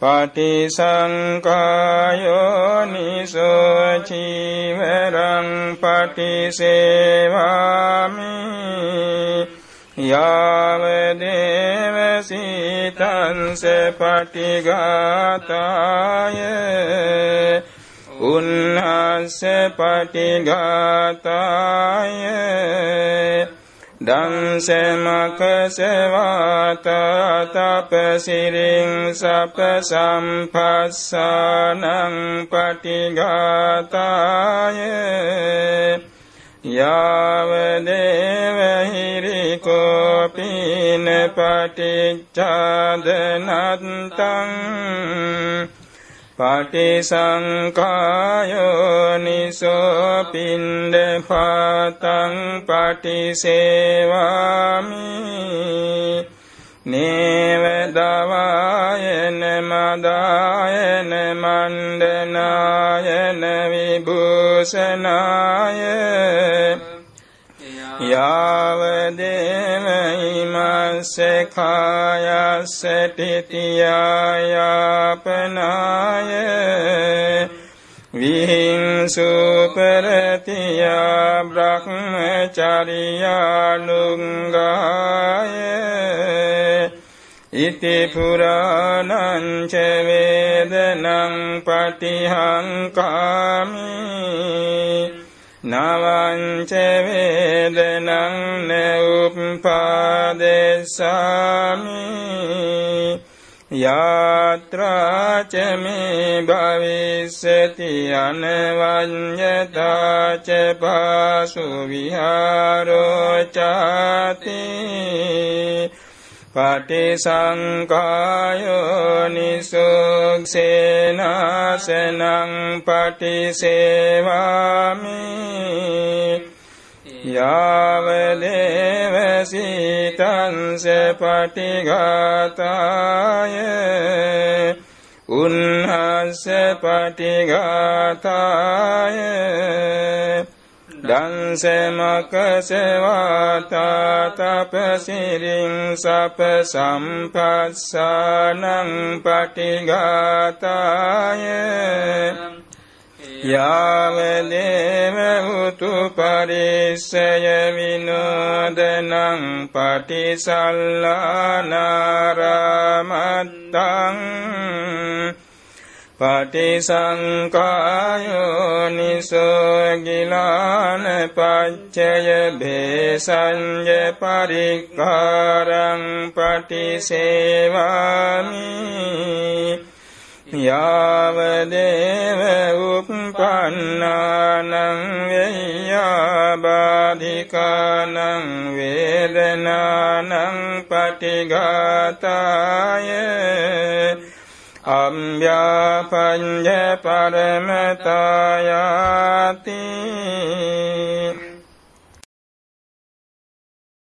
පටිසංකායෝ නිසෝ චීවරං පටිසේවාමි යාව දේවසීතංස පටිගාතාය උන්හස්ස පටිගාතාය දංසමක සවාතා තපසිරින් සප සම්පස්සානං පටිගාතාය යාව දේවහිරිකෝ පින පටිච්චාදනත්තං පටිසංකායෝ නිසෝ පින්ඩ පාතං පටිසේවාමි නේවදවායන මදායන මණ්ඩනායන විභූෂනාය යාව දේවයිමස්ස කායස්ස තිතියායාපනාය විහිංසුපරතියා බ්‍රහ්මචරියානුංගාය ඉති පුරාණංච වේදනං පටිහංකාමි නවංච වේදනං නෙඋප්පාදෙස්සාමි යාත්‍රාච මේ භවිස්සති අනවඤ්ඤතාච පාසු විහාරෝ චාති පටිසංකායෝ නිසුක්සේනාසනං පටිසේවාමි යාව දේවසීතංස පටිගාතාය උන්හස්ස පටිගාතාය දංසමක සවාතා තපසිරින් සප සම්පස්සානං පටිගාතාය යාව දේව උතු පරිස්සය විනෝදනං පටිසල්ලානාරමත්තං පටිසංකායෝ නිසෝගිලාන පච්චය භේසංජ පරික්කාරං පටිසේවාමි යාව දේව උප්පන්නානං වෙය්‍යාබාධිකානං වේදනානං පටිගාතාය අම්භ්‍යාපඤ්ඤ පරමතායාති